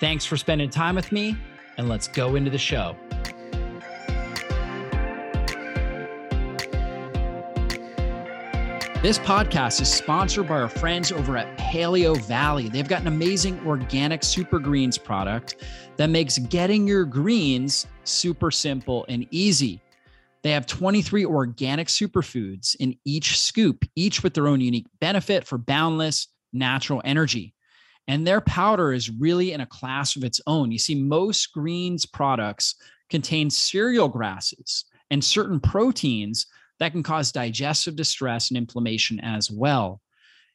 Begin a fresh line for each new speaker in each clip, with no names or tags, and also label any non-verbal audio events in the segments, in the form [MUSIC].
Thanks for spending time with me, and let's go into the show. This podcast is sponsored by our friends over at Paleo Valley. They've got an amazing organic super greens product that makes getting your greens super simple and easy. They have 23 organic superfoods in each scoop, each with their own unique benefit for boundless natural energy. And their powder is really in a class of its own. You see, most greens products contain cereal grasses and certain proteins that can cause digestive distress and inflammation as well.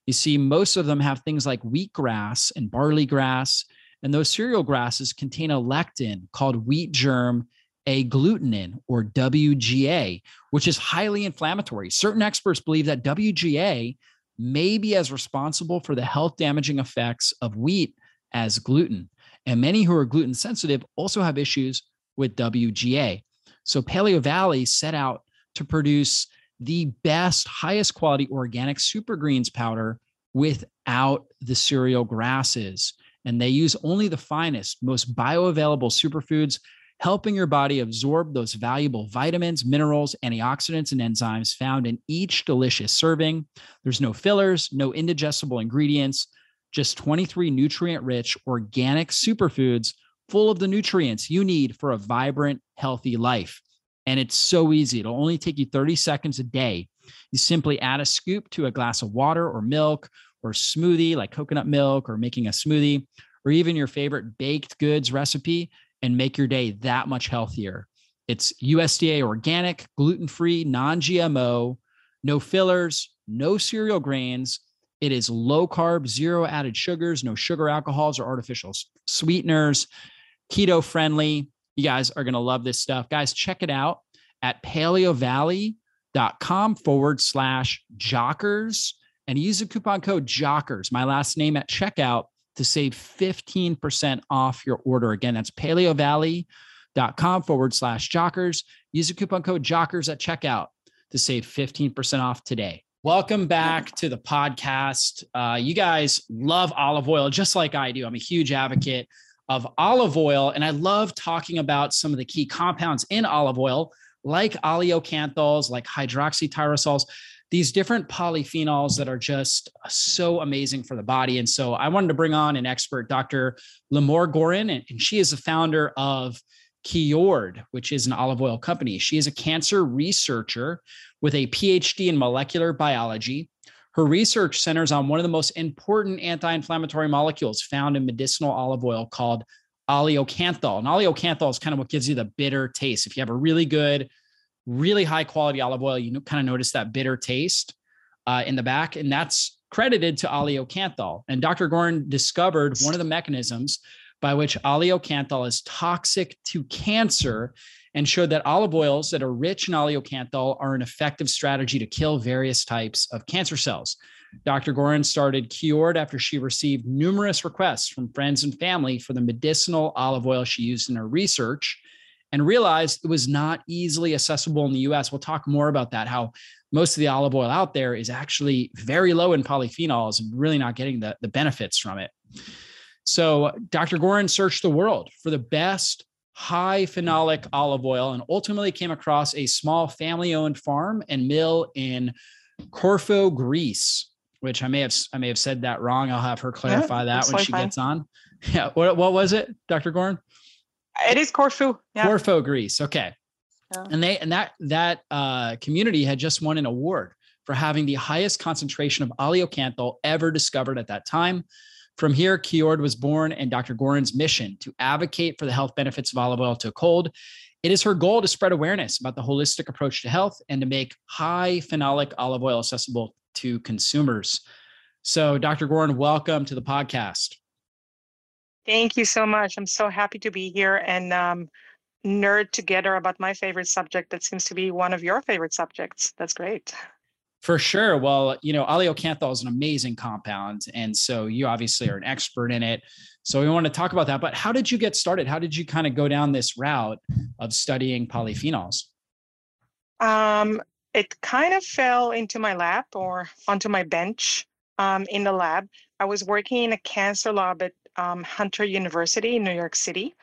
You see, most of them have things like wheatgrass and barley grass, and those cereal grasses contain a lectin called wheat germ agglutinin or WGA, which is highly inflammatory. Certain experts believe that WGA may be as responsible for the health damaging effects of wheat as gluten. And many who are gluten sensitive also have issues with WGA. So Paleo Valley set out to produce the best, highest quality organic super greens powder without the cereal grasses. And they use only the finest, most bioavailable superfoods helping your body absorb those valuable vitamins, minerals, antioxidants, and enzymes found in each delicious serving. There's no fillers, no indigestible ingredients, just 23 nutrient rich organic superfoods full of the nutrients you need for a vibrant, healthy life. And it's so easy. It'll only take you 30 seconds a day. You simply add a scoop to a glass of water or milk or smoothie like coconut milk or making a smoothie or even your favorite baked goods recipe and make your day that much healthier. It's USDA organic, gluten free, non GMO, no fillers, no cereal grains. It is low carb, zero added sugars, no sugar alcohols or artificial sweeteners, keto friendly. You guys are going to love this stuff. Guys, check it out at paleovalley.com forward slash jockers and use the coupon code jockers, my last name at checkout to save 15% off your order. Again, that's paleovalley.com forward slash jockers. Use the coupon code jockers at checkout to save 15% off today. Welcome back to the podcast. Uh, you guys love olive oil just like I do. I'm a huge advocate of olive oil, and I love talking about some of the key compounds in olive oil, like oleocanthals, like hydroxytyrosols these different polyphenols that are just uh, so amazing for the body. And so I wanted to bring on an expert, Dr. Limor Goren, and she is the founder of Kyoord, which is an olive oil company. She is a cancer researcher with a PhD in molecular biology. Her research centers on one of the most important anti inflammatory molecules found in medicinal olive oil called oleocanthal. And oleocanthal is kind of what gives you the bitter taste. If you have a really good really high quality olive oil, you kind of notice that bitter taste uh, in the back, and that's credited to oleocanthal. And Dr. Goren discovered one of the mechanisms by which oleocanthal is toxic to cancer and showed that olive oils that are rich in oleocanthal are an effective strategy to kill various types of cancer cells. Dr. Goren started Kyoord after she received numerous requests from friends and family for the medicinal olive oil she used in her research and realized it was not easily accessible in the US. We'll talk more about that, how most of the olive oil out there is actually very low in polyphenols and really not getting the, the benefits from it. So Dr. Goren searched the world for the best high phenolic olive oil and ultimately came across a small family owned farm and mill in Corfu, Greece, which I may have I may have said that wrong. I'll have her clarify yeah, that when she fine. gets on. Yeah. What, what was it, Dr. Goren?
It is Corfu.
Yeah. Corfu, Greece. Okay. Yeah. And they and that that uh, community had just won an award for having the highest concentration of oleocanthal ever discovered at that time. From here, Kyoord was born, and Dr. Goren's mission to advocate for the health benefits of olive oil took hold. It is her goal to spread awareness about the holistic approach to health and to make high phenolic olive oil accessible to consumers. So, Dr. Goren, welcome to the podcast.
Thank you so much. I'm so happy to be here and um, nerd together about my favorite subject that seems to be one of your favorite subjects. That's great.
For sure. Well, you know, oleocanthal is an amazing compound. And so you obviously are an expert in it. So we want to talk about that. But how did you get started? How did you kind of go down this route of studying polyphenols?
Um, it kind of fell into my lap or onto my bench um, in the lab. I was working in a cancer lab at um, Hunter University in New York City.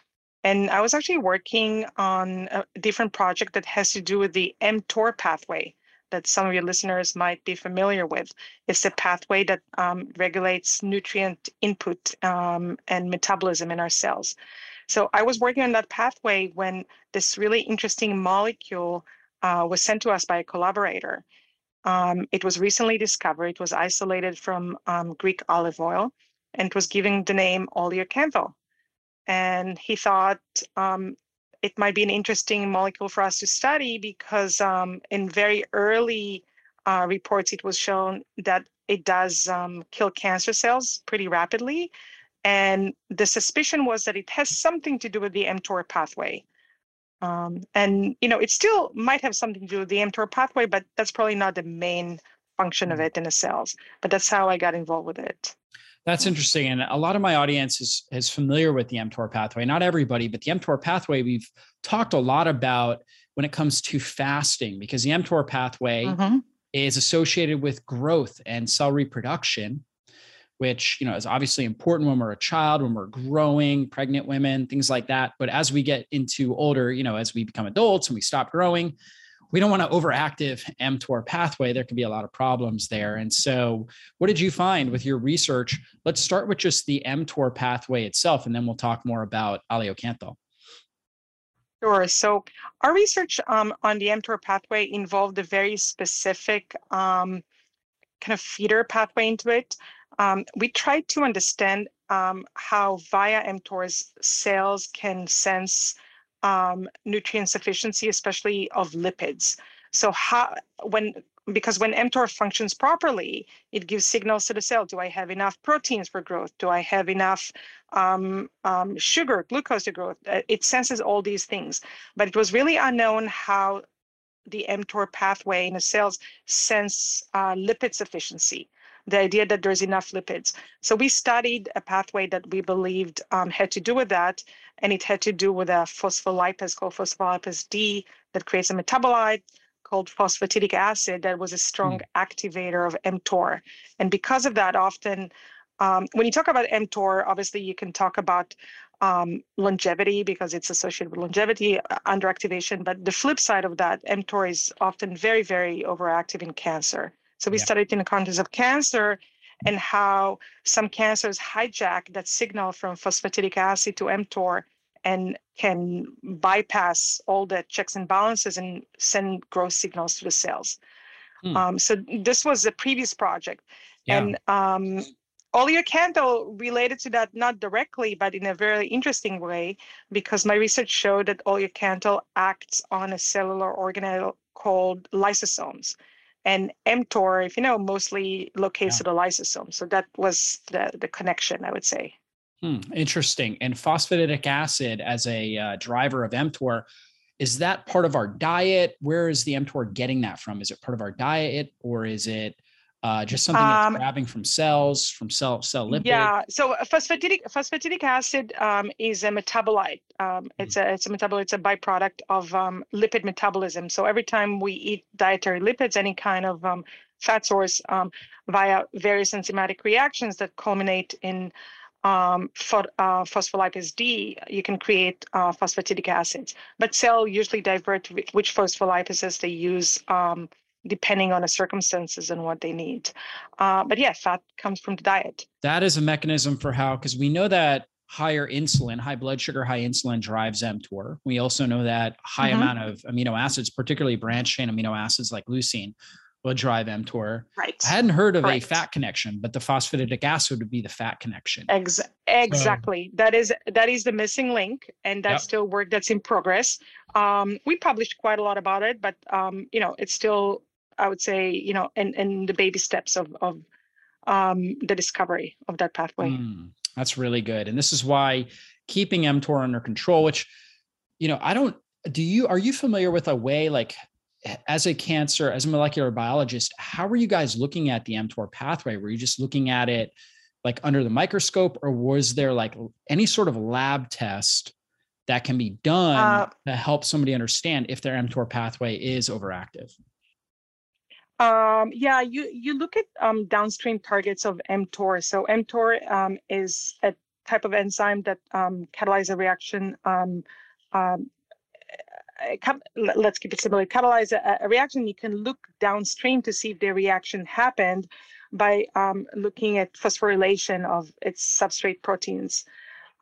And I was actually working on a different project that has to do with the mTOR pathway that some of your listeners might be familiar with. It's a pathway that um, regulates nutrient input um, and metabolism in our cells. So I was working on that pathway when this really interesting molecule uh, was sent to us by a collaborator. Um, it was recently discovered. It was isolated from um, Greek olive oil, and it was giving the name oleocanthal. And he thought um, it might be an interesting molecule for us to study because um, in very early uh, reports, it was shown that it does um, kill cancer cells pretty rapidly. And the suspicion was that it has something to do with the mTOR pathway. Um, and, you know, it still might have something to do with the mTOR pathway, but that's probably not the main function of mm. it in the cells. But that's how I got involved with it.
That's interesting. And a lot of my audience is, is familiar with the mTOR pathway. Not everybody, but the mTOR pathway we've talked a lot about when it comes to fasting, because the mTOR pathway mm-hmm. is associated with growth and cell reproduction, which you know is obviously important when we're a child, when we're growing, pregnant women, things like that. But as we get into older, you know, as we become adults and we stop growing, we don't want to overactive mTOR pathway. There can be a lot of problems there. And so, what did you find with your research? Let's start with just the mTOR pathway itself, and then we'll talk more about oleocanthal.
Sure. So, our research um, on the mTOR pathway involved a very specific um, kind of feeder pathway into it. Um, we tried to understand um, how via mTOR's cells can sense um, nutrient sufficiency, especially of lipids. So how when because when mTOR functions properly, it gives signals to the cell. Do I have enough proteins for growth? Do I have enough um, um, sugar, glucose to growth? Uh, it senses all these things, but it was really unknown how the mTOR pathway in the cells sense uh, lipid sufficiency the idea that there's enough lipids. So we studied a pathway that we believed um, had to do with that, and it had to do with a phospholipase called phospholipase D that creates a metabolite called phosphatidic acid that was a strong mm. activator of mTOR. And because of that, often um, when you talk about mTOR, obviously you can talk about um, longevity because it's associated with longevity uh, underactivation. But the flip side of that, mTOR is often very, very overactive in cancer. So we yeah. studied in the context of cancer and how some cancers hijack that signal from phosphatidic acid to mTOR and can bypass all the checks and balances and send growth signals to the cells. Hmm. Um, so this was the previous project. Yeah. And um, oleocanthal related to that, not directly, but in a very interesting way, because my research showed that oleocanthal acts on a cellular organelle called lysosomes and mTOR, if you know, mostly locates yeah. to the lysosome. So that was the, the connection, I would say.
Hmm, interesting. And phosphatidic acid as a uh, driver of mTOR, is that part of our diet? Where is the mTOR getting that from? Is it part of our diet or is it uh, just something um, grabbing from cells, from cell cell lipid?
Yeah. So phosphatidic phosphatidic acid um, is a metabolite. Um, it's mm-hmm. a it's a metabolite. It's a byproduct of um, lipid metabolism. So every time we eat dietary lipids, any kind of um, fat source, um, via various enzymatic reactions that culminate in um, for, uh, phospholipase D, you can create uh, phosphatidic acids. But cell usually divert which phospholipases they use um, depending on the circumstances and what they need. Uh, but yeah, fat comes from the diet.
That is a mechanism for how, because we know that higher insulin, high blood sugar, high insulin drives mTOR. We also know that high mm-hmm. amount of amino acids, particularly branched chain amino acids like leucine, will drive mTOR.
Right.
I hadn't heard of right. a fat connection, but the phosphatidic acid would be the fat connection.
Ex- exactly. So, that is that is the missing link, and that's yep. still work that's in progress. Um, we published quite a lot about it, but um, you know, it's still I would say, you know, in, in the baby steps of, of um, the discovery of that pathway. Mm.
That's really good. And this is why keeping mTOR under control, which, you know, I don't, do you, are you familiar with a way like as a cancer, as a molecular biologist, how were you guys looking at the mTOR pathway? Were you just looking at it like under the microscope or was there like any sort of lab test that can be done uh, to help somebody understand if their mTOR pathway is overactive?
Um, yeah, you you look at um, downstream targets of mTOR. So mTOR um, is a type of enzyme that um, catalyzes a reaction. Um, um, let's keep it simple. It catalyzes a, a, reaction. You can look downstream to see if the reaction happened by looking at phosphorylation of its substrate proteins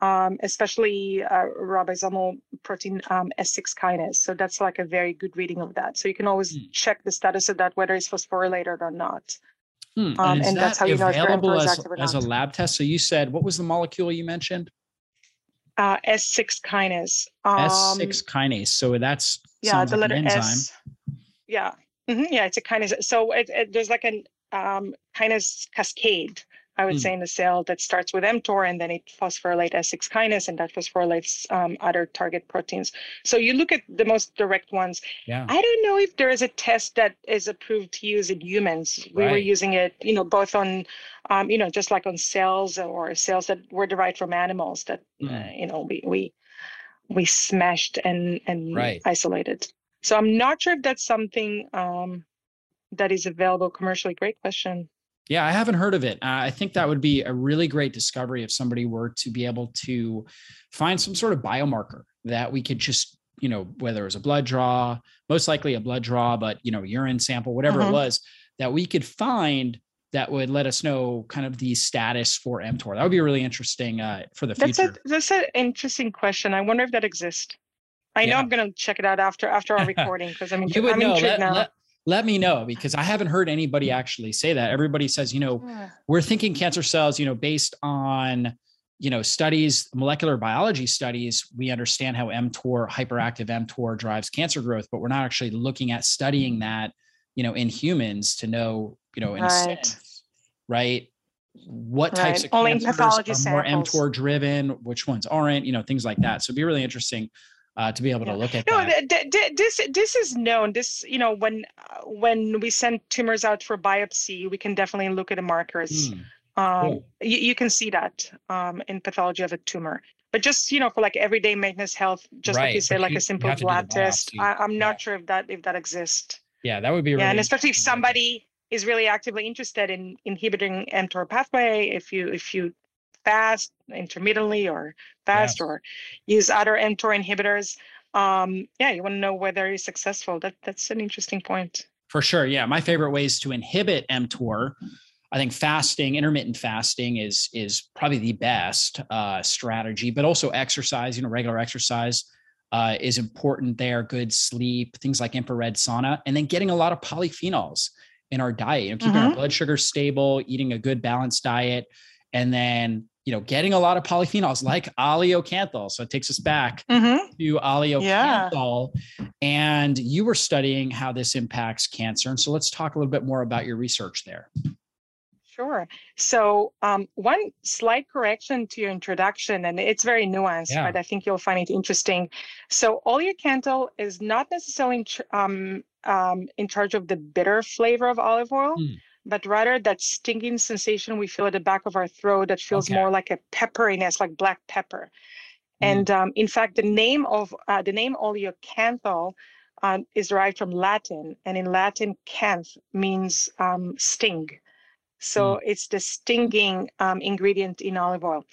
um, especially uh, ribosomal protein um, S6 kinase. So that's like a very good reading of that. So you can always mm. check the status of that, whether it's phosphorylated or not.
Hmm. Um, and, and that that's how you know available as, as a lab test. So you said, what was the molecule you mentioned?
Uh, S6 kinase.
S6 kinase. So that's yeah, the like letter S.
Yeah. Mm-hmm. Yeah, it's a kinase. So it, it, there's like a um, kinase cascade I would mm. say in the cell that starts with mTOR and then it phosphorylates S6 kinase and that phosphorylates um, other target proteins. So you look at the most direct ones. Yeah. I don't know if there is a test that is approved to use in humans. We right. were using it, you know, both on, um, you know, just like on cells or cells that were derived from animals that, mm. uh, you know, we, we, we smashed and, and right. isolated. So I'm not sure if that's something um, that is available commercially. Great question.
Yeah, I haven't heard of it. I think that would be a really great discovery if somebody were to be able to find some sort of biomarker that we could just, you know, whether it was a blood draw, most likely a blood draw, but, you know, urine sample, whatever it was, that we could find that would let us know kind of the status for mTOR. That would be really interesting uh, for the
that's
future.
A, that's an interesting question. I wonder if that exists. I know I'm going to check it out after after our [LAUGHS] recording because I mean, you would I'm know. Let, now.
Let, let me know because I haven't heard anybody actually say that. Everybody says, you know, we're thinking cancer cells, you know, based on, you know, studies, molecular biology studies, we understand how mTOR, hyperactive mTOR drives cancer growth, but we're not actually looking at studying that, you know, in humans to know, you know, in right. a sense, right? What right. types of Only cancers are more mTOR driven, which ones aren't, you know, things like that. So it'd be really interesting uh, to be able to look at no, that.
D- d- this this is known. This you know when uh, when we send tumors out for biopsy, we can definitely look at the markers. Mm. Um, cool. you, you can see that um, in pathology of a tumor. But just you know, for like everyday maintenance health, just right. like you said, like you, a simple blood test. I, am not yeah. sure if that if that exists.
Yeah, that would be. Really Yeah,
and especially if somebody is really actively interested in inhibiting mTOR pathway, if you if you fast, intermittently, or fast, yes. or use other mTOR inhibitors. Um, yeah, you want to know whether you're successful. That that's an interesting point.
For sure. Yeah. My favorite ways to inhibit mTOR. I think fasting, intermittent fasting is is probably the best uh, strategy, but also exercise, you know, regular exercise uh, is important there. Good sleep, things like infrared sauna, and then getting a lot of polyphenols in our diet. You know, keeping mm-hmm. our blood sugar stable, eating a good balanced diet, and then you know getting a lot of polyphenols like oleocanthal so it takes us back mm-hmm. to oleocanthal yeah. and you were studying how this impacts cancer and so let's talk a little bit more about your research there
Sure. So, um, one slight correction to your introduction, and it's very nuanced, yeah. but I think you'll find it interesting. So, oleocanthal is not necessarily um, um, in charge of the bitter flavor of olive oil. Mm but rather that stinging sensation we feel at the back of our throat that feels okay. more like a pepperiness, like black pepper. Mm. And um, in fact, the name of uh, the name oleocanthal uh, is derived from Latin, and in Latin, canth means um, sting. So mm. it's the stinging um, ingredient in olive oil.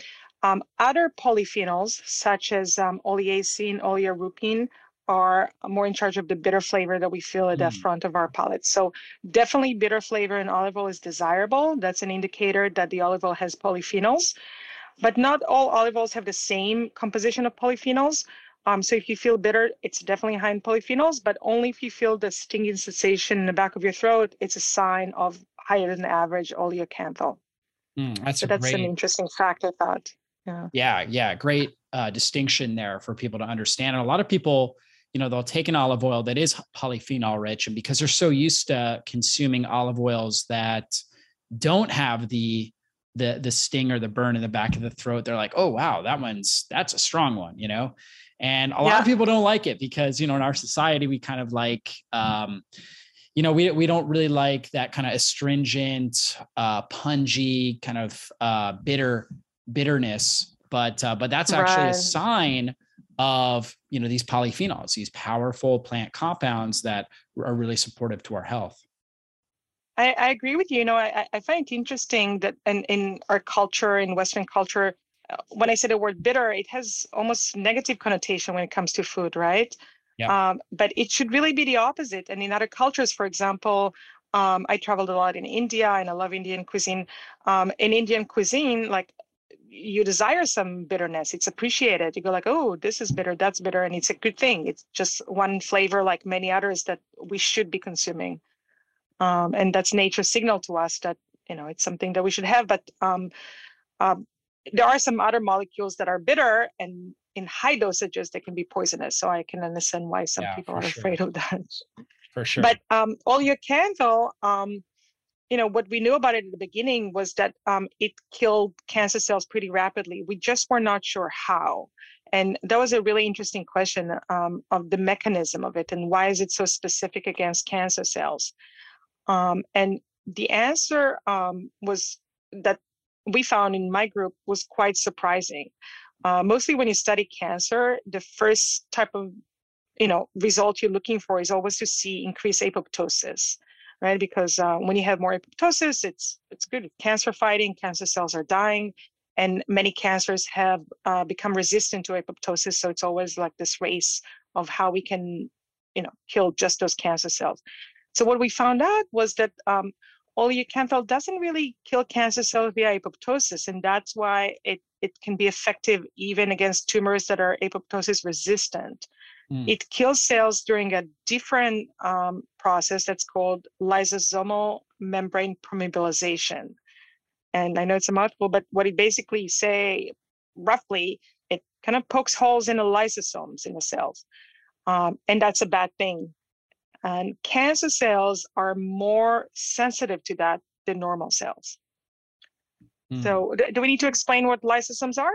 Um, other polyphenols, such as um, oleacein, oleuropein, are more in charge of the bitter flavor that we feel at the mm. front of our palate. So definitely bitter flavor in olive oil is desirable. That's an indicator that the olive oil has polyphenols. But not all olive oils have the same composition of polyphenols. Um, so if you feel bitter, it's definitely high in polyphenols, but only if you feel the stinging sensation in the back of your throat, it's a sign of higher than average oleocanthal. Mm, that's so that's great... an interesting fact, I thought.
Yeah, yeah, yeah. Great uh, distinction there for people to understand. And a lot of people you know they'll take an olive oil that is polyphenol rich and because they're so used to consuming olive oils that don't have the the the sting or the burn in the back of the throat they're like oh wow that one's that's a strong one you know and a lot of people don't like it because you know in our society we kind of like um you know we we don't really like that kind of astringent uh pungy kind of uh bitter bitterness but uh, but that's actually right. a sign of you know these polyphenols these powerful plant compounds that are really supportive to our health
I, I agree with you. You know, I, I find it interesting that in, in our culture, in Western culture, uh, when I say the word bitter, it has almost negative connotation when it comes to food, right? Yeah. Um, but it should really be the opposite. And in other cultures, for example, um, I traveled a lot in India and I love Indian cuisine. Um, in Indian cuisine, like you desire some bitterness, it's appreciated. You go like, oh, this is bitter, that's bitter, and it's a good thing. It's just one flavor like many others that we should be consuming um, and that's nature's signal to us that you know it's something that we should have but um, um, there are some other molecules that are bitter and in high dosages they can be poisonous so i can understand why some yeah, people are [LAUGHS] sure. afraid of that
for sure
but um oleocanthal um you know what we knew about it at the beginning was that um, it killed cancer cells pretty rapidly. We just were not sure how. And that was a really interesting question um, of the mechanism of it and why is it so specific against cancer cells? Um, and the answer um, was that we found in my group was quite surprising. Uh, mostly when you study cancer, the first type of you know result you're looking for is always to see increased apoptosis, right? Because uh, when you have more apoptosis, it's it's good. Cancer fighting, cancer cells are dying, and many cancers have uh, become resistant to apoptosis. So it's always like this race of how we can, you know, kill just those cancer cells. So what we found out was that um, oleocanthal doesn't really kill cancer cells via apoptosis, and that's why it, it can be effective even against tumors that are apoptosis resistant. Mm. It kills cells during a different um, process that's called lysosomal membrane permeabilization. And I know it's a mouthful, but what it basically say roughly, it kind of pokes holes in the lysosomes in the cells. Um, and that's a bad thing and cancer cells are more sensitive to that than normal cells. Mm. So, do we need to explain what lysosomes are?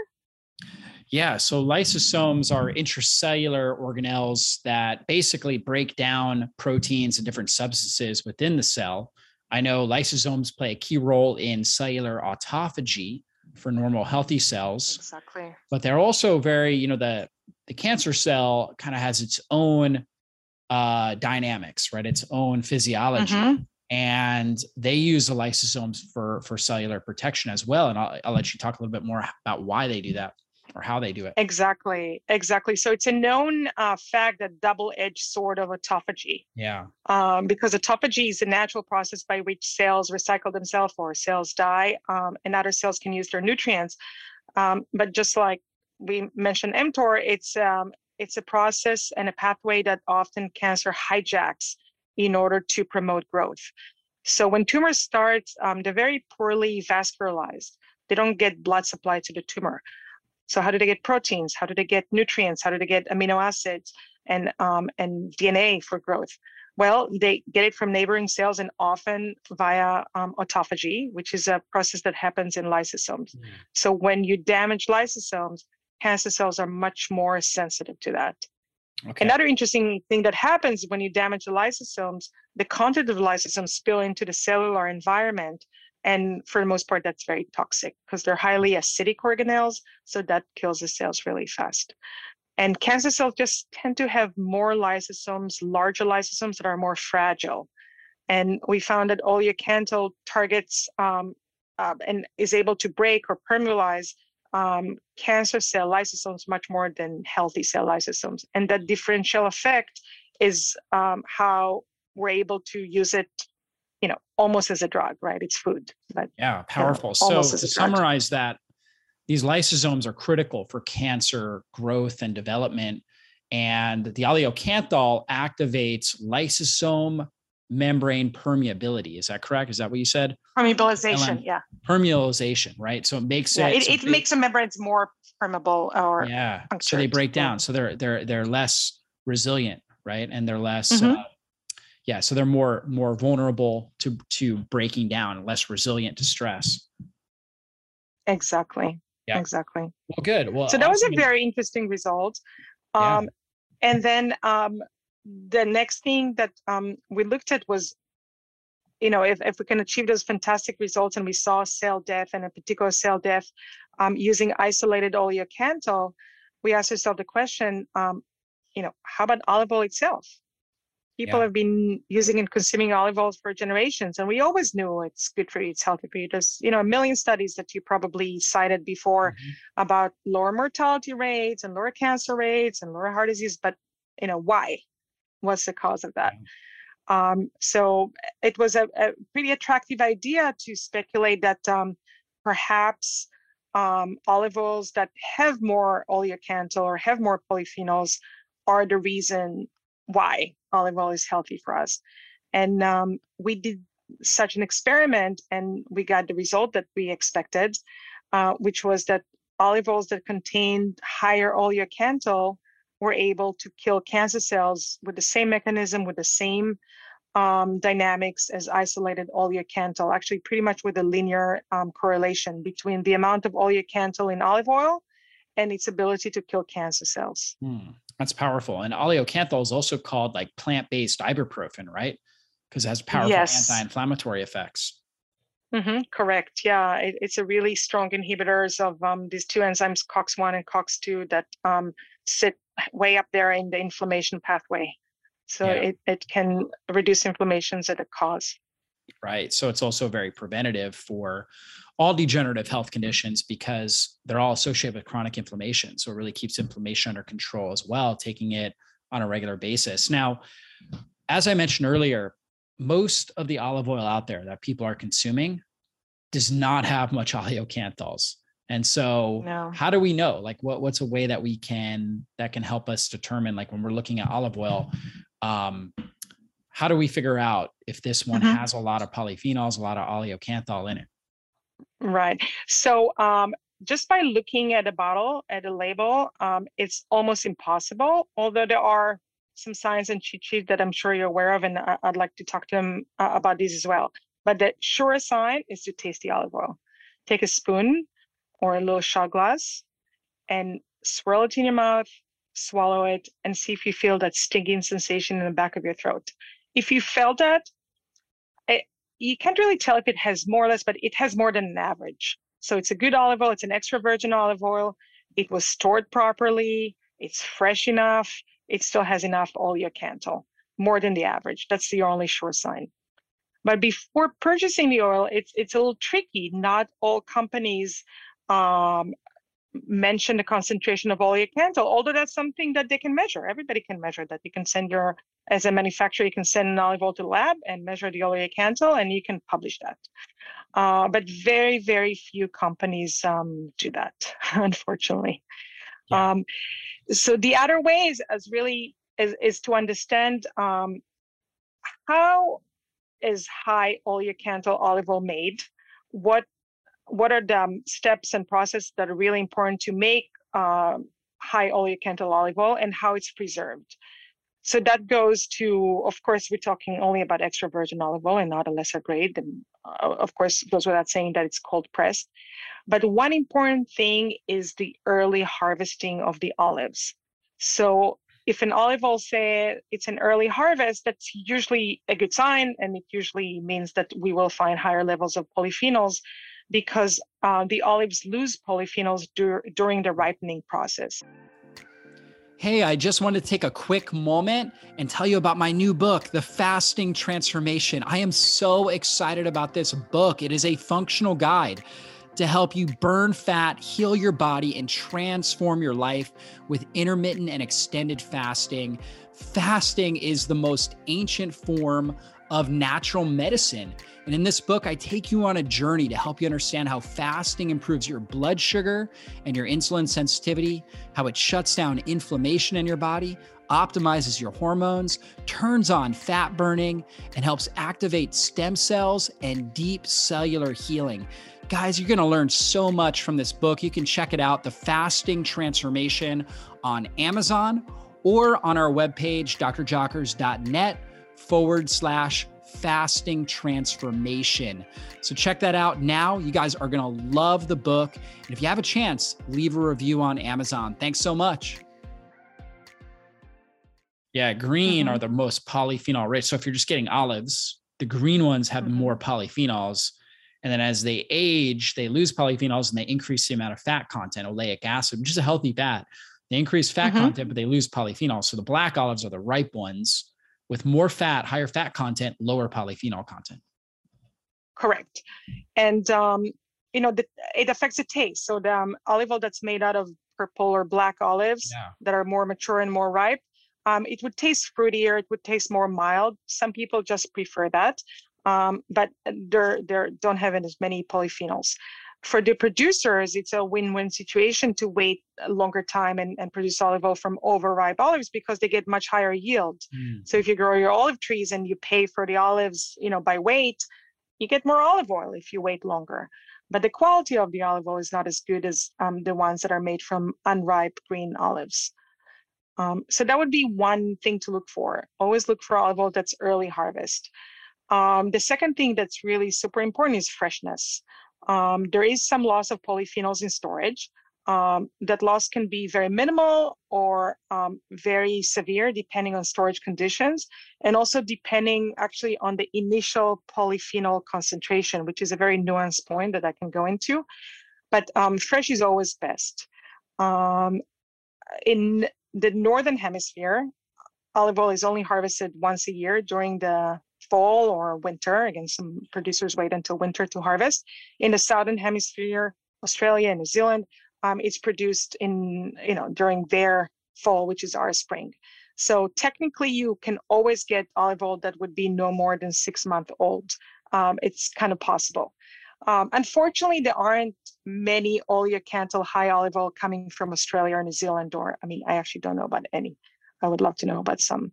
Yeah, so lysosomes are intracellular organelles that basically break down proteins and different substances within the cell. I know lysosomes play a key role in cellular autophagy for normal healthy cells.
Exactly.
But they're also very, you know, the the cancer cell kind of has its own uh, dynamics, right? Its own physiology. Mm-hmm. And they use the lysosomes for for cellular protection as well. And I'll, I'll let you talk a little bit more about why they do that or how they do it.
Exactly, exactly. So it's a known uh, fact that double-edged sword of autophagy.
Yeah.
Um, because autophagy is a natural process by which cells recycle themselves or cells die, um, and other cells can use their nutrients. Um, but just like we mentioned mTOR, it's um, it's a process and a pathway that often cancer hijacks in order to promote growth. So when tumors start, um, they're very poorly vascularized. They don't get blood supply to the tumor. So how do they get proteins? How do they get nutrients? How do they get amino acids and um, and DNA for growth? Well, they get it from neighboring cells and often via um, autophagy, which is a process that happens in lysosomes. Mm. So when you damage lysosomes, cancer cells are much more sensitive to that. Okay. Another interesting thing that happens when you damage the lysosomes, the content of the lysosomes spill into the cellular environment. And for the most part, that's very toxic because they're highly acidic organelles. So that kills the cells really fast. And cancer cells just tend to have more lysosomes, larger lysosomes that are more fragile. And we found that oleocanthal targets um, uh, and is able to break or permeabilize um, cancer cell lysosomes much more than healthy cell lysosomes. And that differential effect is um, how we're able to use it, you know, almost as a drug, right? It's food. But
yeah, powerful. You know, so to summarize that, these lysosomes are critical for cancer growth and development. And the oleocanthal activates lysosome membrane permeability. Is that correct? Is that what you said?
Permeabilization, yeah.
Permeabilization, right? So it makes
yeah,
it,
it, it makes the membranes more permeable or
yeah. So they break down. So they're they're they're less resilient, right? And they're less mm-hmm. uh, yeah, so they're more more vulnerable to to breaking down, less resilient to stress.
Exactly. Yeah. Exactly.
Well, good. Well,
so that was a very interesting result. Um, yeah. And then um, the next thing that um, we looked at was, you know, if, if we can achieve those fantastic results and we saw cell death and a particular cell death um, using isolated oleocanthal, we asked ourselves the question, um, you know, how about olive oil itself? People yeah. have been using and consuming olive oils for generations, and we always knew it's good for you, it's healthy for you. There's, you know, a million studies that you probably cited before mm-hmm. about lower mortality rates and lower cancer rates and lower heart disease, but you know, why? What's the cause of that? Yeah. Um, so it was a, a, pretty attractive idea to speculate that um, perhaps um, olive oils that have more oleocanthal or have more polyphenols are the reason why olive oil is healthy for us. And um, we did such an experiment and we got the result that we expected, uh, which was that olive oils that contained higher oleocanthal were able to kill cancer cells with the same mechanism, with the same um, dynamics as isolated oleocanthal, actually pretty much with a linear um, correlation between the amount of oleocanthal in olive oil and its ability to kill cancer cells.
Hmm. That's powerful. And oleocanthal is also called like plant-based ibuprofen, right? Because it has powerful yes. anti-inflammatory effects.
Mm-hmm, correct. Yeah, it, it's a really strong inhibitors of um, these two enzymes, COX-1 and COX-2, that um, sit way up there in the inflammation pathway. So yeah. it, it can reduce inflammations at a cause.
Right. So it's also very preventative for all degenerative health conditions because they're all associated with chronic inflammation. So it really keeps inflammation under control as well, taking it on a regular basis. Now, as I mentioned earlier, most of the olive oil out there that people are consuming does not have [LAUGHS] much oleocanthals. And so no. how do we know? Like what what's a way that we can that can help us determine like when we're looking at olive oil, um, how do we figure out if this one mm-hmm. has a lot of polyphenols, a lot of oleocanthal in it?
Right. So um, just by looking at a bottle, at a label, um, it's almost impossible, although there are some signs and cheat sheets that I'm sure you're aware of, and I- would like to talk to them uh, about these as well. But the sure sign is to taste the olive oil. Take a spoon or a little shot glass and swirl it in your mouth, swallow it, and see if you feel that stinging sensation in the back of your throat. If you felt that, you can't really tell if it has more or less, but it has more than an average. So it's a good olive oil. It's an extra virgin olive oil. It was stored properly. It's fresh enough. It still has enough oleocanthal, more than the average. That's the only sure sign. But before purchasing the oil, it's it's a little tricky. Not all companies um, mention the concentration of oleocanthal, although that's something that they can measure. Everybody can measure that. You can send your as a manufacturer, you can send an olive oil to the lab and measure the oleic oleocanthal, and you can publish that. Uh, but very, very few companies um, do that, [LAUGHS] unfortunately. Yeah. Um, so the other ways is really is, is to understand um, how is high oleocanthal olive oil made. What what are the um, steps and processes that are really important to make uh, high oleocanthal olive oil and how it's preserved. So that goes to, of course, we're talking only about extra virgin olive oil and not a lesser grade. And uh, of course, goes without saying that it's cold pressed. But one important thing is the early harvesting of the olives. So if an olive oil say it's an early harvest, that's usually a good sign, and it usually means that we will find higher levels of polyphenols because uh, the olives lose polyphenols dur- during the ripening process.
Hey, I just wanted to take a quick moment and tell you about my new book, The Fasting Transformation. I am so excited about this book. It is a functional guide to help you burn fat, heal your body, and transform your life with intermittent and extended fasting. Fasting is the most ancient form of natural medicine. And in this book, I take you on a journey to help you understand how fasting improves your blood sugar and your insulin sensitivity, how it shuts down inflammation in your body, optimizes your hormones, turns on fat burning, and helps activate stem cells and deep cellular healing. Guys, you're going to learn so much from this book. You can check it out, The Fasting Transformation, on Amazon or on our webpage, drjockers.net forward slash fasting transformation. So check that out now. You guys are going to love the book. And if you have a chance, leave a review on Amazon. Thanks so much. Yeah, green mm-hmm. are the most polyphenol rich. So if you're just getting olives, the green ones have mm-hmm. more polyphenols. And then as they age, they lose polyphenols and they increase the amount of fat content, oleic acid, which is a healthy fat. They increase fat mm-hmm. content, but they lose polyphenols. So the black olives are the ripe ones with more fat, higher fat content, lower polyphenol content.
Correct. And, um, you know, the, it affects the taste. So the um, olive oil that's made out of purple or black olives yeah. that are more mature and more ripe, um, it would taste fruitier. It would taste more mild. Some people just prefer that, um, but they they don't have as many polyphenols for the producers, it's a win-win situation to wait a longer time and, and produce olive oil from overripe olives because they get much higher yield. Mm. So if you grow your olive trees and you pay for the olives, you know, by weight, you get more olive oil if you wait longer. But the quality of the olive oil is not as good as um, the ones that are made from unripe green olives. Um, so that would be one thing to look for. Always look for olive oil that's early harvest. Um, the second thing that's really super important is freshness. Um, there is some loss of polyphenols in storage. Um, that loss can be very minimal or um, very severe depending on storage conditions and also depending actually on the initial polyphenol concentration, which is a very nuanced point that I can go into. But um, fresh is always best. Um, in the Northern Hemisphere, olive oil is only harvested once a year during the fall or winter. Again, some producers wait until winter to harvest. In the southern hemisphere, Australia and New Zealand, um, it's produced in you know during their fall, which is our spring. So technically, you can always get olive oil that would be no more than six month old. Um, it's kind of possible. Um, unfortunately, there aren't many oleocanthal high olive oil coming from Australia or New Zealand, or I mean, I actually don't know about any. I would love to know about some.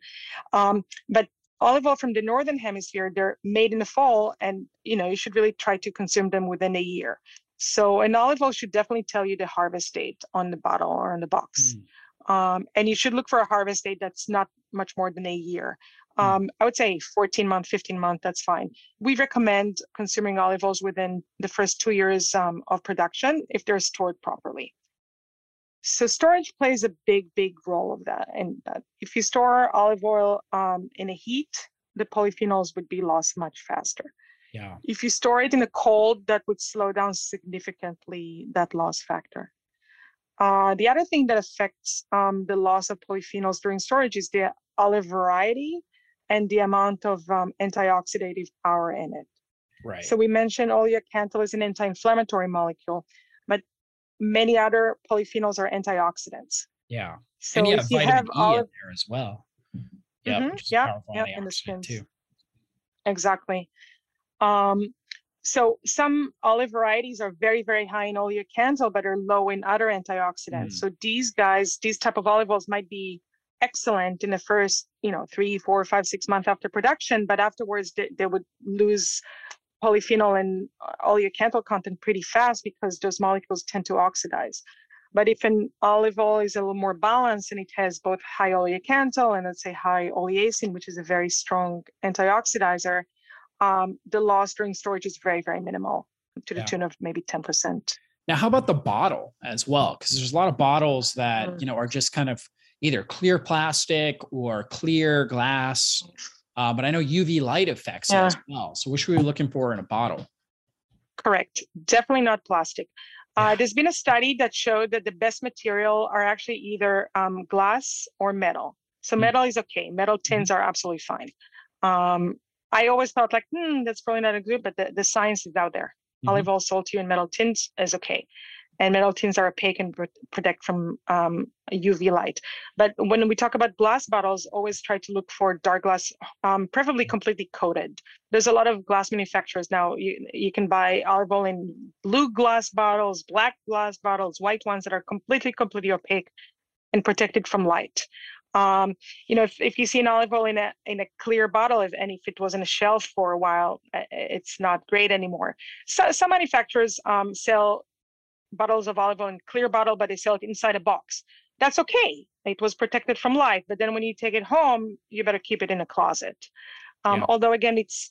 Um, but olive oil from the northern hemisphere they're made in the fall and you know you should really try to consume them within a year. So an olive oil should definitely tell you the harvest date on the bottle or on the box. Mm. um, and you should look for a harvest date that's not much more than a year. Mm. um, i would say 14 month 15 month that's fine. We recommend consuming olive oils within the first two years um, of production if they're stored properly so storage plays a big, big role of that. And that if you store olive oil um, in a heat, the polyphenols would be lost much faster.
Yeah.
If you store it in a cold, that would slow down significantly that loss factor. Uh, the other thing that affects um, the loss of polyphenols during storage is the olive variety and the amount of um, antioxidative power in it.
Right.
So we mentioned oleocanthal is an anti-inflammatory molecule many other polyphenols are antioxidants.
Yeah.
So and if you have e all of,
there as well.
Yeah, mm-hmm. yeah, yeah, in the skins. Too. Exactly. Um, so some olive varieties are very, very high in oleocanthal, but are low in other antioxidants. Mm. So these guys, these type of olive oils might be excellent in the first, you know, three, four, five, six months after production, but afterwards they, they would lose polyphenol and oleocanthal content pretty fast because those molecules tend to oxidize. But if an olive oil is a little more balanced and it has both high oleocanthal and let's say high oleacein, which is a very strong antioxidizer, um, the loss during storage is very, very minimal to the yeah. tune of maybe 10%.
Now, how about the bottle as well? Because there's a lot of bottles that, mm. you know, are just kind of either clear plastic or clear glass uh, but I know UV light affects yeah. it as well. So what should we be looking for in a bottle?
Correct. Definitely not plastic. Uh, there's been a study that showed that the best material are actually either um, glass or metal. So mm metal is okay. Metal tins mm are absolutely fine. Um, I always thought like, hmm, that's probably not a good, but the, the science is out there. Mm-hmm. Olive oil you in metal tins is okay and metal tins are opaque and protect from um, UV light. But when we talk about glass bottles, always try to look for dark glass, um, preferably completely coated. There's a lot of glass manufacturers now. You, you can buy olive oil in blue glass bottles, black glass bottles, white ones that are completely, completely opaque and protected from light. Um, you know, if, if you see an olive oil in a in a clear bottle, if, and if it was in a shelf for a while, it's not great anymore. So, some manufacturers um, sell bottles of olive oil in clear bottle, but they sell it inside a box. That's okay. It was protected from light, but then when you take it home, you better keep it in a closet. Um, yeah. Although again, it's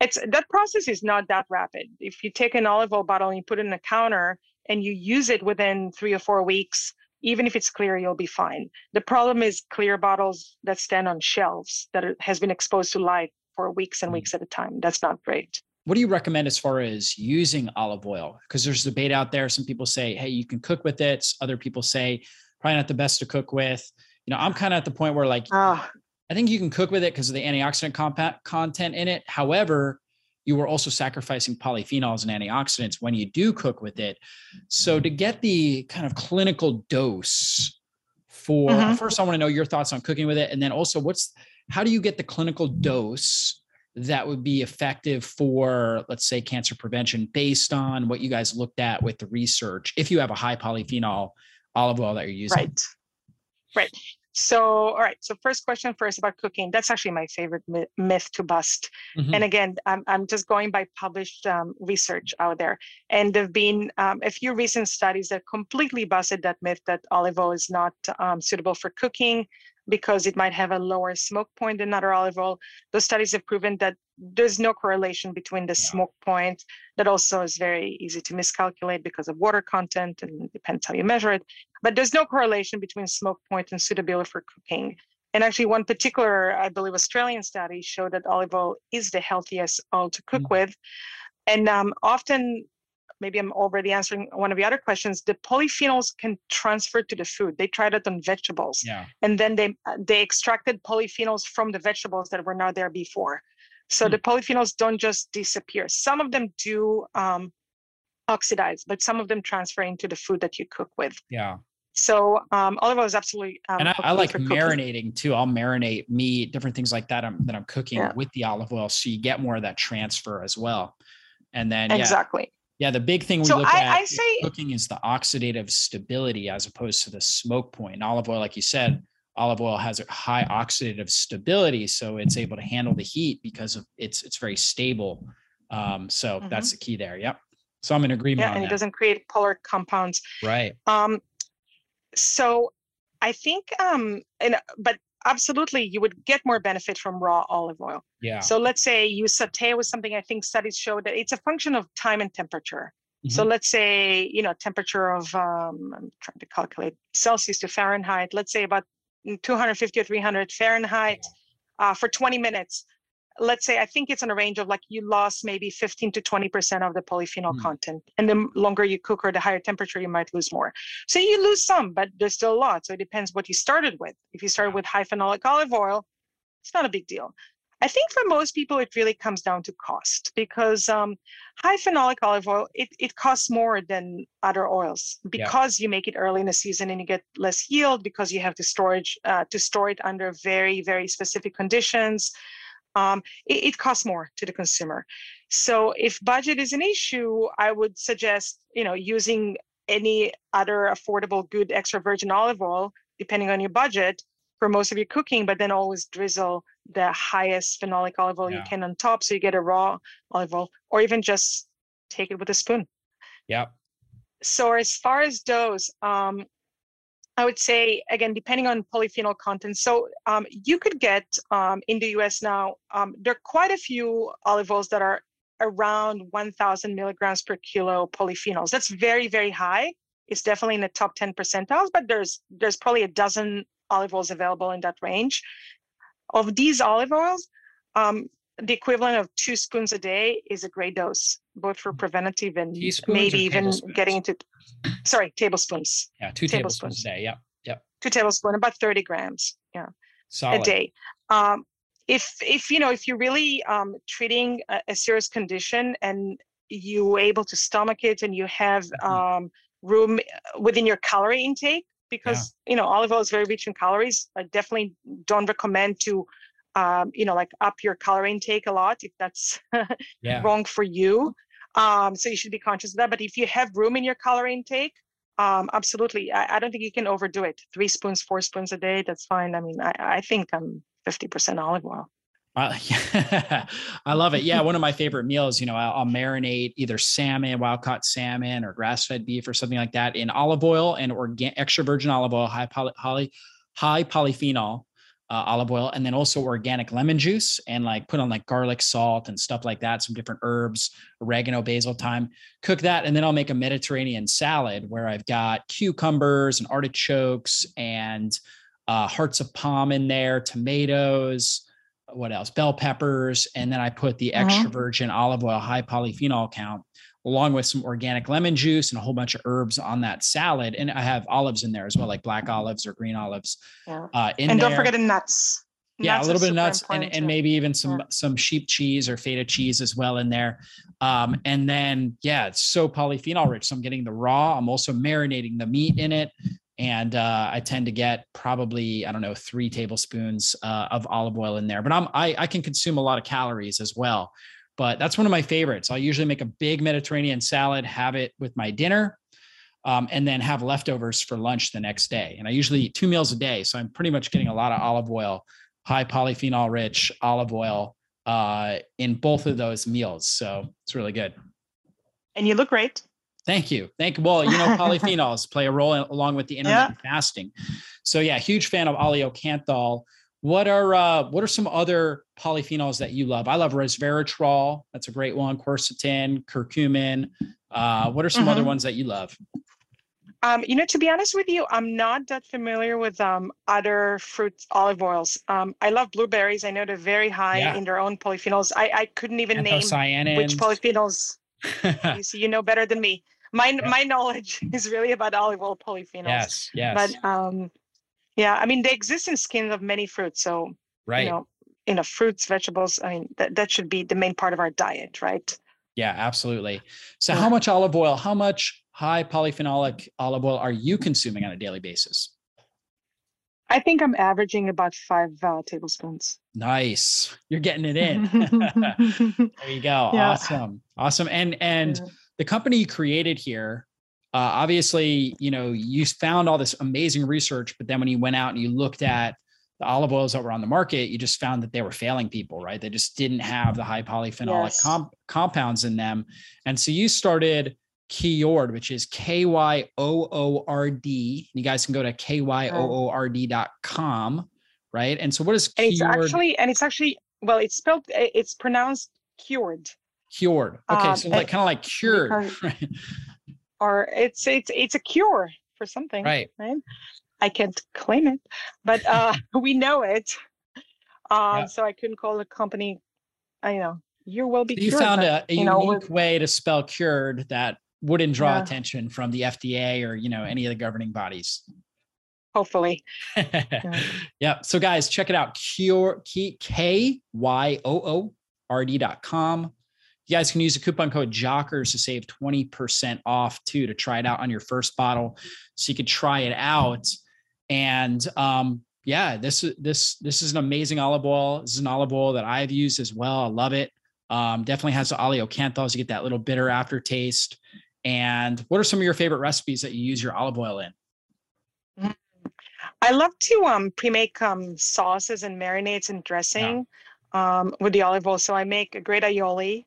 it's that process is not that rapid. If you take an olive oil bottle and you put it in a counter and you use it within three or four weeks, even if it's clear, you'll be fine. The problem is clear bottles that stand on shelves that has been exposed to light for weeks and mm. weeks at a time. That's not great.
What do you recommend as far as using olive oil? Because there's debate out there. Some people say, hey, you can cook with it. Other people say, probably not the best to cook with. You know, I'm kind of at the point where like, oh. I think you can cook with it because of the antioxidant content in it. However, you are also sacrificing polyphenols and antioxidants when you do cook with it. So to get the kind of clinical dose for mm-hmm. first, I want to know your thoughts on cooking with it, and then also what's how do you get the clinical dose that would be effective for let's say cancer prevention based on what you guys looked at with the research if you have a high polyphenol olive oil that you're using?
Right. Right. So all right. So first question first about cooking. That's actually my favorite myth to bust. Mm-hmm. and again I'm, I'm just going by published um, research out there. And there've been um, a few recent studies that completely busted that myth that olive oil is not um, suitable for cooking because it might have a lower smoke point than other olive oil. Those studies have proven that there's no correlation between the yeah. smoke point. That also is very easy to miscalculate because of water content and depends how you measure it. But there's no correlation between smoke point and suitability for cooking. And actually, one particular, I believe, Australian study showed that olive oil is the healthiest oil to cook mm-hmm. with. And um, often maybe I'm already answering one of the other questions. The polyphenols can transfer to the food. They tried it on vegetables,
yeah.
and then they they extracted polyphenols from the vegetables that were not there before. So mm. the polyphenols don't just disappear. Some of them do um, oxidize, but some of them transfer into the food that you cook with.
Yeah.
So um, olive oil is absolutely. Um,
and I, I like marinating too. I'll marinate meat, different things like that. I'm, that I'm cooking yeah. with the olive oil, so you get more of that transfer as well. And then
exactly.
Yeah, the big thing we so look I, at I say, cooking is the oxidative stability as opposed to the smoke point. olive oil, like you said, olive oil has a high oxidative stability, so it's able to handle the heat because of it's it's very stable. Um, so mm-hmm. that's the key there. Yep. So I'm in agreement.
Yeah, and
that.
it doesn't create polar compounds.
Right.
Um, so I think um, and but absolutely you would get more benefit from raw olive oil.
Yeah.
So let's say you saute with something, I think studies show that it's a function of time and temperature. Mm-hmm. So let's say, you know, temperature of, um, I'm trying to calculate Celsius to Fahrenheit, let's say about 250 or 300 Fahrenheit uh, for 20 minutes let's say I think it's in a range of like you lost maybe 15 to 20% of the polyphenol mm. content. And the longer you cook or the higher temperature, you might lose more. So you lose some, but there's still a lot. So it depends what you started with. If you started with high phenolic olive oil, it's not a big deal. I think for most people, it really comes down to cost because um, high phenolic olive oil, it, it costs more than other oils because yeah. you make it early in the season and you get less yield because you have to storage uh, to store it under very, very specific conditions um, it, it, costs more to the consumer. So if budget is an issue, I would suggest you know using any other affordable good extra virgin olive oil, depending on your budget, for most of your cooking. But then always drizzle the highest phenolic olive oil yeah. you can on top, so you get a raw olive oil, or even just take it with a spoon.
Yeah.
So as far as those, um, I would say, again, depending on polyphenol content. So um, you could get um, in the US now, um, there are quite a few olive oils that are around 1,000 milligrams per kilo polyphenols. That's very, very high. It's definitely in the top 10 percentiles, but there's there's probably a dozen olive oils available in that range. Of these olive oils, um, the equivalent of two spoons a day is a great dose, both for preventative and maybe even getting into, sorry, tablespoons.
Yeah, two tablespoons, tablespoons a day. Yep, yep.
Two tablespoons, about 30 grams. Yeah,
Solid.
a day. Um, if if you know if you're really um, treating a, a, serious condition and you're able to stomach it and you have mm-hmm. um, room within your calorie intake because yeah. you know olive oil is very rich in calories. I definitely don't recommend to um, you know, like up your calorie intake a lot if that's [LAUGHS] yeah. wrong for you. Um, so you should be conscious of that. But if you have room in your calorie intake, um, absolutely. I, I, don't think you can overdo it. Three spoons, four spoons a day, that's fine. I mean, I, I think I'm 50% olive oil.
Uh, [LAUGHS] I love it. Yeah, one of my favorite meals. You know, I'll, I'll marinate either salmon, wild caught salmon, or grass fed beef, or something like that in olive oil and organ- extra virgin olive oil, high poly, high polyphenol, uh, olive oil, and then also organic lemon juice, and like put on like garlic salt and stuff like that, some different herbs, oregano, basil, thyme. Cook that, and then I'll make a Mediterranean salad where I've got cucumbers and artichokes and uh, hearts of palm in there, tomatoes, what else? Bell peppers, and then I put the uh-huh. extra virgin olive oil, high polyphenol count along with some organic lemon juice and a whole bunch of herbs on that salad. And I have olives in there as well, like black olives or green olives.
Yeah. Uh, and don't forget the nuts.
Yeah, nuts a little bit of nuts and, and maybe even some yeah. some sheep cheese or feta cheese as well in there. Um, and then yeah, it's so polyphenol rich. So I'm getting the raw. I'm also marinating the meat in it. And uh, I tend to get probably I don't know three tablespoons uh, of olive oil in there, but I'm I, I can consume a lot of calories as well but that's one of my favorites. I'll usually make a big Mediterranean salad, have it with my dinner, um, and then have leftovers for lunch the next day. And I usually eat two meals a day. So I'm pretty much getting a lot of olive oil, high polyphenol rich olive oil uh, in both of those meals. So it's really good.
And you look great.
Thank you. Thank you. Well, you know, [LAUGHS] polyphenols play a role in, along with the intermittent yeah. fasting. So yeah, huge fan of oleocanthal. What are uh, what are some other polyphenols that you love? I love resveratrol. That's a great one. Quercetin, curcumin. Uh, what are some mm-hmm. other ones that you love?
Um, you know, to be honest with you, I'm not that familiar with um, other fruits, olive oils. Um, I love blueberries. I know they're very high yeah. in their own polyphenols. I, I couldn't even name which polyphenols. [LAUGHS] you see, you know better than me. My yeah. my knowledge [LAUGHS] is really about olive oil polyphenols.
Yes, yes.
But um, yeah, I mean they exist in skins of many fruits. So
right.
you know, you know, fruits, vegetables. I mean, that, that should be the main part of our diet, right?
Yeah, absolutely. So, yeah. how much olive oil, how much high polyphenolic olive oil are you consuming on a daily basis?
I think I'm averaging about five uh, tablespoons.
Nice, you're getting it in. [LAUGHS] [LAUGHS] there you go. Yeah. Awesome, awesome. And and yeah. the company you created here, uh, obviously, you know, you found all this amazing research, but then when you went out and you looked at the olive oils that were on the market, you just found that they were failing people, right? They just didn't have the high polyphenolic yes. comp- compounds in them. And so you started Kyoord, which is K Y O O R D. You guys can go to K Y O O R D.com, right? And so what is
Kyoord? It's actually, and it's actually, well, it's spelled, it's pronounced cured.
Cured. Okay. Um, so like kind of like cured. [LAUGHS]
Right? Or it's, it's, it's a cure for something.
Right.
Right. I can't claim it, but uh, [LAUGHS] [LAUGHS] we know it. Um, yeah. So I couldn't call the company. I know you will be.
You cured, found a, a unique know, way to spell cured that wouldn't draw yeah. attention from the FDA or you know any of the governing bodies.
Hopefully. [LAUGHS]
yeah. yeah. So guys, check it out. Cure K Y O O R D dot com. You guys can use the coupon code JOCKERS to save 20% off too to try it out on your first bottle. So you could try it out and um, yeah, this is this this is an amazing olive oil. This is an olive oil that I've used as well. I love it. Um, definitely has the oleocanthals. You get that little bitter aftertaste. And what are some of your favorite recipes that you use your olive oil in?
Mm. I love to um, pre-make um, sauces and marinades and dressing yeah. um, with the olive oil. So I make a great aioli.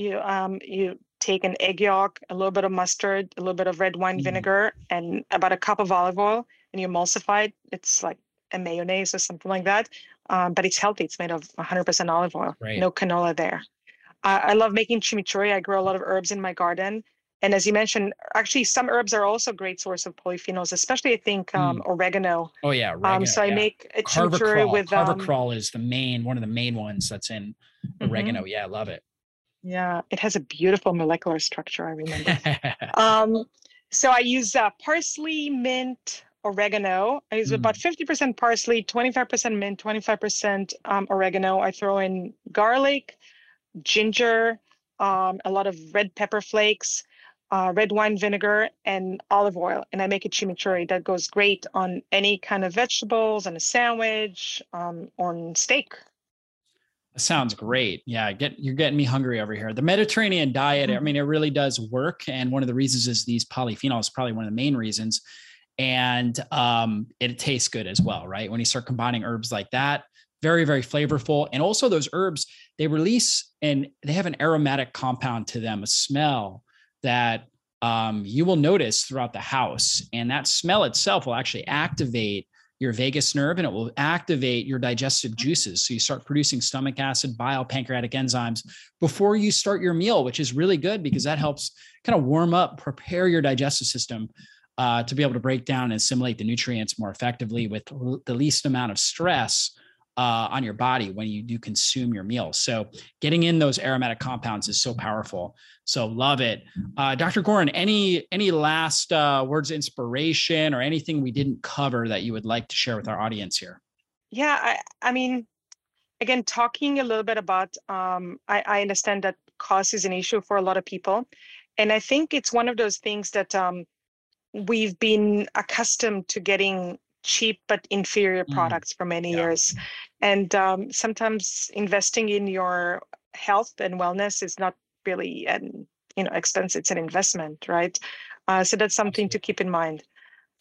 You um, you take an egg yolk, a little bit of mustard, a little bit of red wine mm. vinegar, and about a cup of olive oil and you emulsify it, it's like a mayonnaise or something like that. Um, but it's healthy. It's made of 100% olive oil. Right. No canola there. Uh, I love making chimichurri. I grow a lot of herbs in my garden. And as you mentioned, actually, some herbs are also a great source of polyphenols, especially I think um, mm. oregano.
Oh yeah, oregano, um,
so
yeah.
I make a chimichurri with
um, carvacrol is the main one of the main ones that's in mm-hmm. oregano. Mm-hmm. Yeah, I love it.
Yeah, it has a beautiful molecular structure. I remember. [LAUGHS] um, so I use uh, parsley, mint, oregano. I use mm. about 50% parsley, 25% mint, 25% um, oregano. I throw in garlic, ginger, um, a lot of red pepper flakes, uh, red wine vinegar, and olive oil. And I make a chimichurri that goes great on any kind of vegetables, on a sandwich, um, on steak.
Sounds great. Yeah, get you're getting me hungry over here. The Mediterranean diet, mm-hmm. I mean, it really does work. And one of the reasons is these polyphenols, probably one of the main reasons and um, it tastes good as well, right? When you start combining herbs like that, very, very flavorful. And also, those herbs, they release and they have an aromatic compound to them, a smell that um, you will notice throughout the house. And that smell itself will actually activate your vagus nerve and it will activate your digestive juices. So you start producing stomach acid, bile, pancreatic enzymes before you start your meal, which is really good because that helps kind of warm up, prepare your digestive system uh, to be able to break down and assimilate the nutrients more effectively with the least amount of stress uh, on your body when you do consume your meals. So getting in those aromatic compounds is so powerful. So love it, uh, Dr. Gorin. Any any last uh, words of inspiration or anything we didn't cover that you would like to share with our audience here?
Yeah, I, I mean, again, talking a little bit about, um, I, I understand that cost is an issue for a lot of people, and I think it's one of those things that um, we've been accustomed to getting cheap but inferior mm. products for many yeah. years. And um, sometimes investing in your health and wellness is not really an you know expense it's an investment right? Uh, so that's something to keep in mind.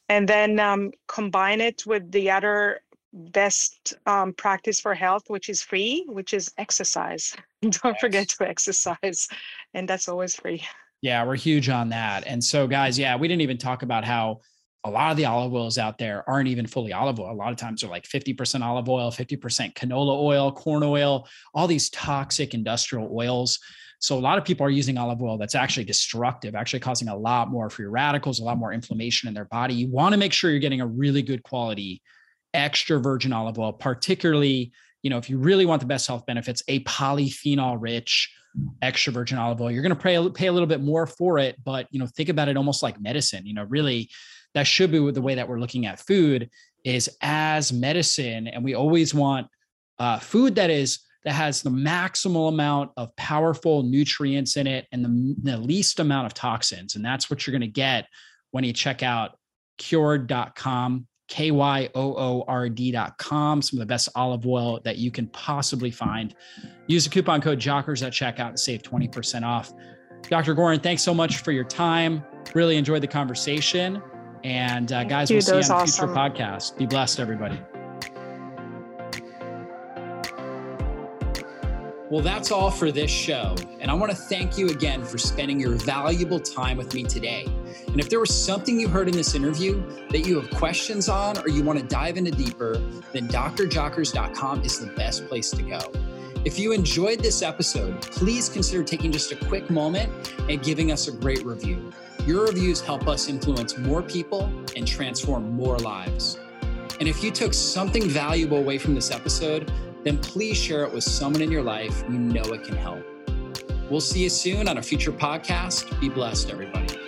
And then um, combine it with the other best um, practice for health which is free which is exercise. [LAUGHS] Don't yes. forget to exercise and that's always free.
Yeah we're huge on that. And so guys yeah we didn't even talk about how a lot of the olive oils out there aren't even fully olive oil. A lot of times they're like 50% olive oil, 50% canola oil, corn oil, all these toxic industrial oils. So a lot of people are using olive oil that's actually destructive, actually causing a lot more free radicals, a lot more inflammation in their body. You want to make sure you're getting a really good quality extra virgin olive oil, particularly, you know, if you really want the best health benefits, a polyphenol rich extra virgin olive oil. You're going to pay, pay a little bit more for it, but you know, think about it almost like medicine. You know, really that should be the way that we're looking at food is as medicine. And we always want uh, food that is that has the maximal amount of powerful nutrients in it and the, the least amount of toxins. And that's what you're going to get when you check out kyoord.com k-y-o-o-r-d.com some of the best olive oil that you can possibly find. Use the coupon code jockers at checkout to save 20% off. Dr gorin thanks so much for your time. Really enjoyed the conversation and uh, guys, we'll see you on the future podcast. Be blessed, everybody. Well, that's all for this show. And I want to thank you again for spending your valuable time with me today. And if there was something you heard in this interview that you have questions on or you want to dive into deeper, then drjockers.com is the best place to go. If you enjoyed this episode, please consider taking just a quick moment and giving us a great review. Your reviews help us influence more people and transform more lives. And if you took something valuable away from this episode, then please share it with someone in your life you know it can help. We'll see you soon on a future podcast. Be blessed, everybody.